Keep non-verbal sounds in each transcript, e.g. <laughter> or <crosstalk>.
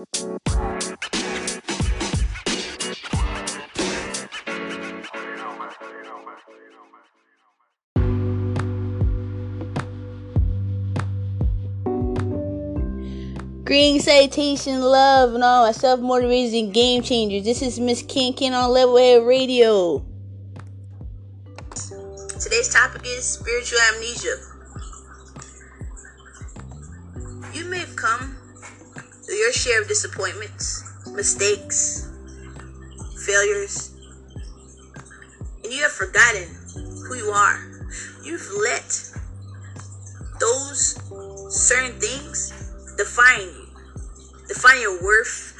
Green citation, love, and all my self motivating game changers. This is Miss Ken Ken on Level Levelhead Radio. Today's topic is spiritual amnesia. You may have come your share of disappointments, mistakes, failures, and you have forgotten who you are. You've let those certain things define you, define your worth,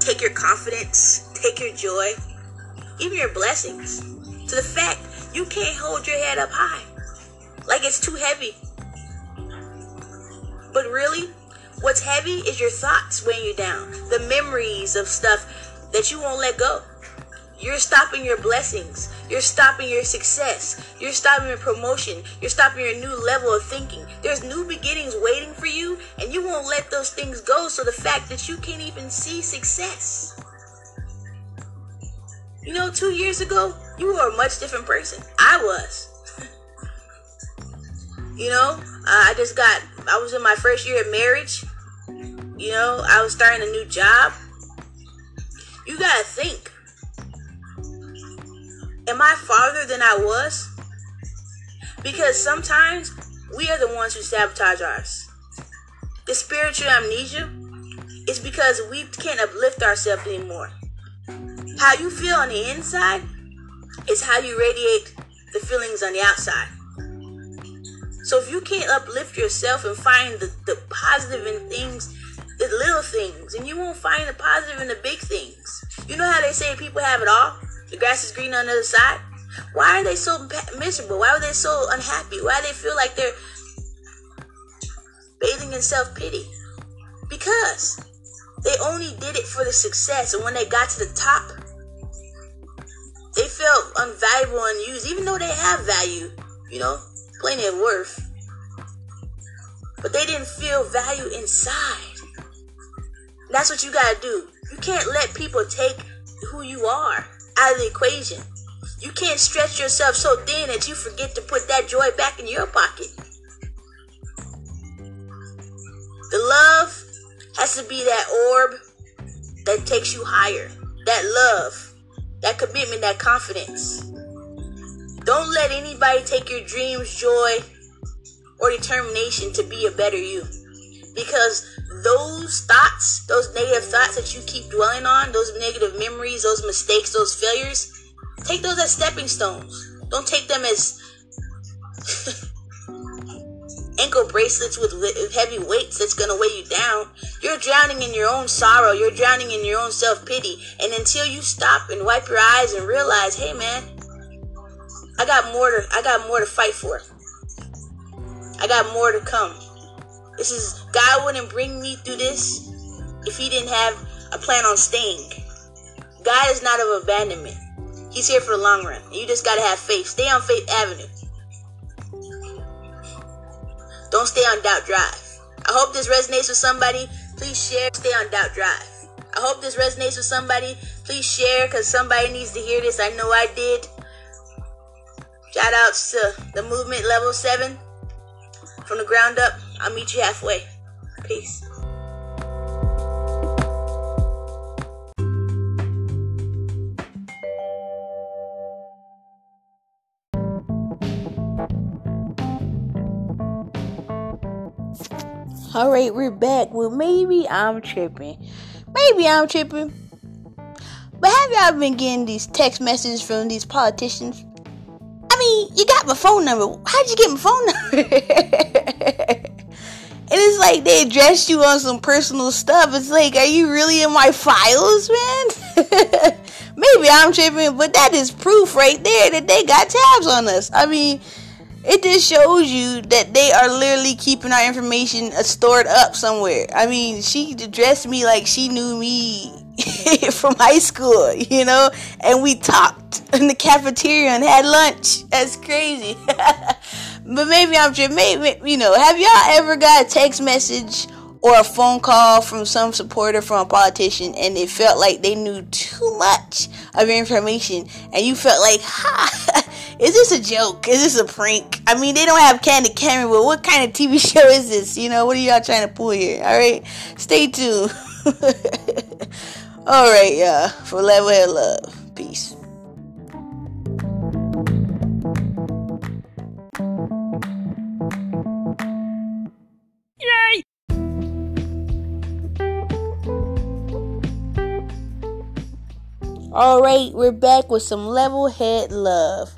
take your confidence, take your joy, even your blessings, to the fact you can't hold your head up high like it's too heavy. But really, what's heavy is your thoughts weighing you down, the memories of stuff that you won't let go. You're stopping your blessings. You're stopping your success. You're stopping your promotion. You're stopping your new level of thinking. There's new beginnings waiting for you, and you won't let those things go. So the fact that you can't even see success. You know, two years ago, you were a much different person. I was. <laughs> you know, I just got, I was in my first year of marriage. You know, I was starting a new job. You gotta think am I farther than I was? Because sometimes we are the ones who sabotage ours. The spiritual amnesia is because we can't uplift ourselves anymore. How you feel on the inside is how you radiate the feelings on the outside. So if you can't uplift yourself and find the, the positive in things, the little things, and you won't find the positive in the big things. You know how they say people have it all? The grass is green on the other side. Why are they so miserable? Why are they so unhappy? Why do they feel like they're bathing in self pity? Because they only did it for the success, and when they got to the top, they felt unvaluable and used, even though they have value, you know, plenty of worth. But they didn't feel value inside. That's what you gotta do. You can't let people take who you are out of the equation. You can't stretch yourself so thin that you forget to put that joy back in your pocket. The love has to be that orb that takes you higher. That love, that commitment, that confidence. Don't let anybody take your dreams, joy, or determination to be a better you. Because those thoughts, those negative thoughts that you keep dwelling on, those negative memories, those mistakes, those failures, take those as stepping stones. Don't take them as <laughs> ankle bracelets with heavy weights that's going to weigh you down. You're drowning in your own sorrow. You're drowning in your own self pity. And until you stop and wipe your eyes and realize, hey man, I got more to I got more to fight for. I got more to come. This is God wouldn't bring me through this if He didn't have a plan on staying. God is not of abandonment. He's here for the long run. You just gotta have faith. Stay on Faith Avenue. Don't stay on Doubt Drive. I hope this resonates with somebody. Please share. Stay on Doubt Drive. I hope this resonates with somebody. Please share because somebody needs to hear this. I know I did. Shout outs to the movement level 7 from the ground up. I'll meet you halfway. Peace. All right, we're back. Well, maybe I'm tripping. Maybe I'm tripping. But have y'all been getting these text messages from these politicians? You got my phone number. How'd you get my phone number? <laughs> And it's like they address you on some personal stuff. It's like, are you really in my files, man? <laughs> Maybe I'm tripping, but that is proof right there that they got tabs on us. I mean, it just shows you that they are literally keeping our information uh, stored up somewhere. I mean, she addressed me like she knew me <laughs> from high school, you know, and we talked in the cafeteria and had lunch. That's crazy. <laughs> but maybe I'm just maybe you know, have y'all ever got a text message or a phone call from some supporter from a politician and it felt like they knew too much of your information and you felt like <laughs> ha is this a joke? Is this a prank? I mean they don't have candid camera but what kind of tv <laughs> show is this? You know what are y'all trying to pull here? All right? Stay tuned. All right y'all. For level head love. Peace All right, we're back with some level head love.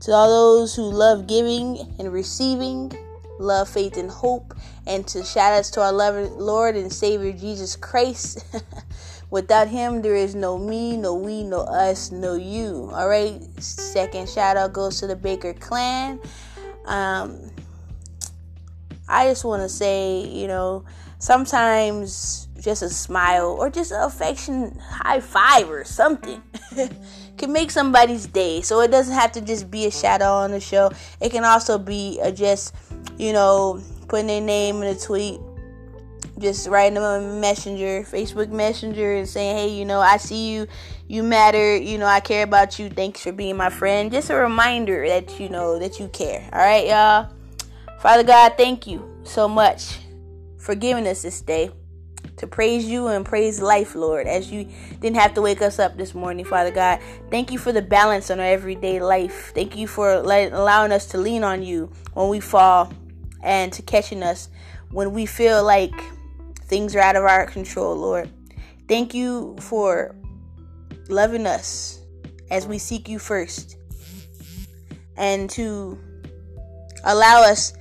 To all those who love giving and receiving, love, faith, and hope, and to shout outs to our Lord and Savior Jesus Christ. <laughs> Without Him, there is no me, no we, no us, no you. All right, second shout out goes to the Baker clan. Um, I just want to say, you know, sometimes just a smile or just an affection high five or something <laughs> can make somebody's day. So it doesn't have to just be a shout out on the show. It can also be a just, you know, putting their name in a tweet, just writing them a messenger, Facebook Messenger, and saying, hey, you know, I see you, you matter, you know, I care about you. Thanks for being my friend. Just a reminder that you know that you care. All right, y'all. Father God, thank you so much for giving us this day to praise you and praise life, Lord, as you didn't have to wake us up this morning, Father God. Thank you for the balance in our everyday life. Thank you for letting, allowing us to lean on you when we fall and to catching us when we feel like things are out of our control, Lord. Thank you for loving us as we seek you first and to allow us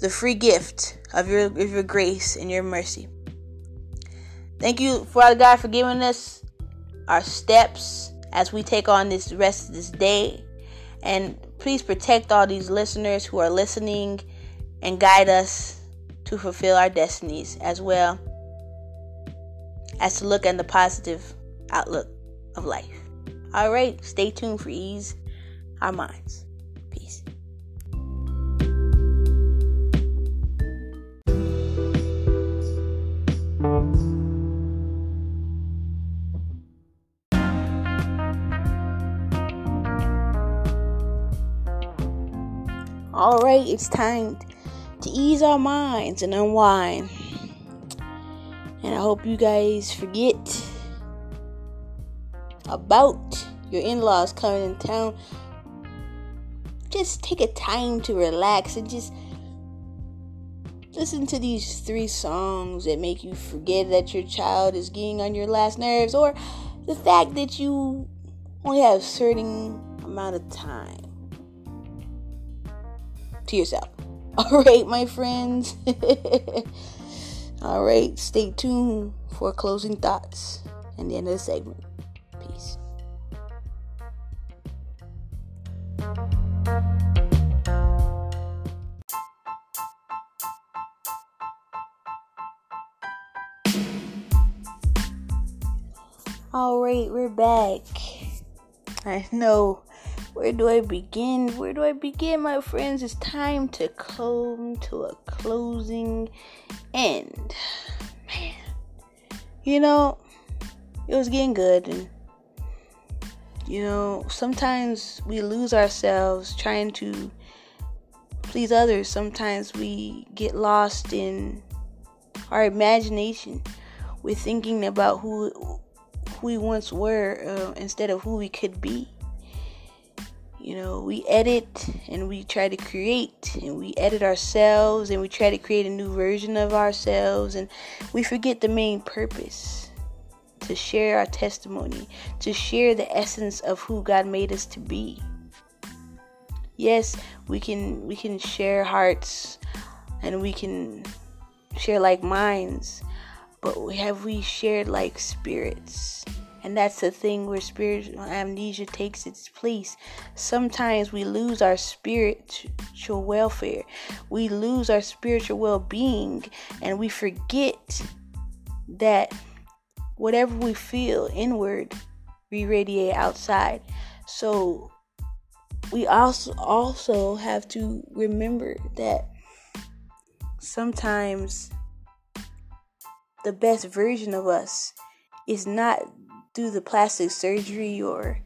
the free gift of your, of your grace and your mercy. Thank you, Father God, for giving us our steps as we take on this rest of this day. And please protect all these listeners who are listening and guide us to fulfill our destinies as well as to look at the positive outlook of life. All right, stay tuned for Ease Our Minds. Peace. Right, it's time to ease our minds and unwind. And I hope you guys forget about your in laws coming in town. Just take a time to relax and just listen to these three songs that make you forget that your child is getting on your last nerves or the fact that you only have a certain amount of time to yourself. <laughs> All right, my friends. <laughs> All right, stay tuned for closing thoughts and the end of the segment. Peace. All right, we're back. I know where do I begin? Where do I begin, my friends? It's time to come to a closing end. Man, you know, it was getting good, and you know, sometimes we lose ourselves trying to please others. Sometimes we get lost in our imagination. We're thinking about who who we once were uh, instead of who we could be you know, we edit and we try to create and we edit ourselves and we try to create a new version of ourselves and we forget the main purpose to share our testimony, to share the essence of who God made us to be. Yes, we can we can share hearts and we can share like minds, but have we shared like spirits? And that's the thing where spiritual amnesia takes its place. Sometimes we lose our spiritual welfare, we lose our spiritual well being, and we forget that whatever we feel inward, we radiate outside. So we also also have to remember that sometimes the best version of us is not through the plastic surgery or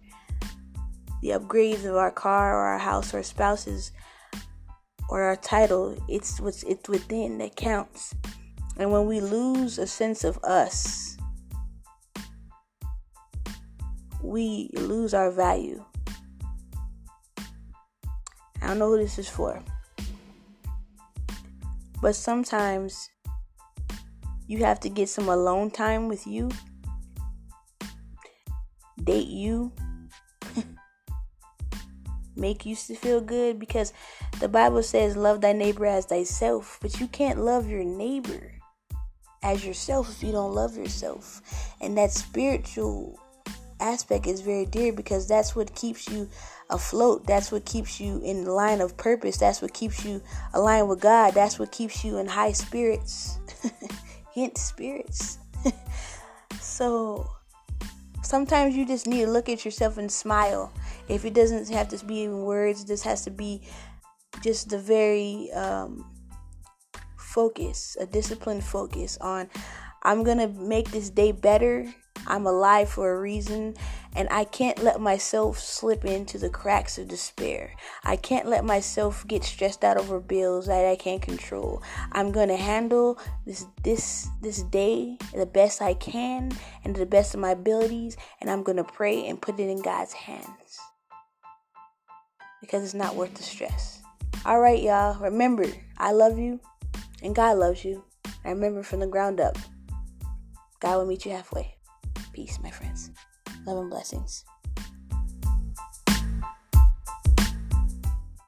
the upgrades of our car or our house or spouses or our title. It's what's it's within that counts. And when we lose a sense of us, we lose our value. I don't know who this is for. But sometimes you have to get some alone time with you, date you, <laughs> make you feel good because the Bible says, Love thy neighbor as thyself, but you can't love your neighbor as yourself if you don't love yourself. And that spiritual aspect is very dear because that's what keeps you afloat. That's what keeps you in the line of purpose. That's what keeps you aligned with God. That's what keeps you in high spirits. <laughs> Hint spirits. <laughs> so sometimes you just need to look at yourself and smile. If it doesn't have to be in words, this has to be just the very um, focus, a disciplined focus on I'm going to make this day better. I'm alive for a reason, and I can't let myself slip into the cracks of despair. I can't let myself get stressed out over bills that I can't control. I'm going to handle this this this day the best I can and to the best of my abilities, and I'm going to pray and put it in God's hands. Because it's not worth the stress. All right, y'all. Remember, I love you and God loves you. I remember from the ground up, God will meet you halfway. Peace, my friends. Love and blessings.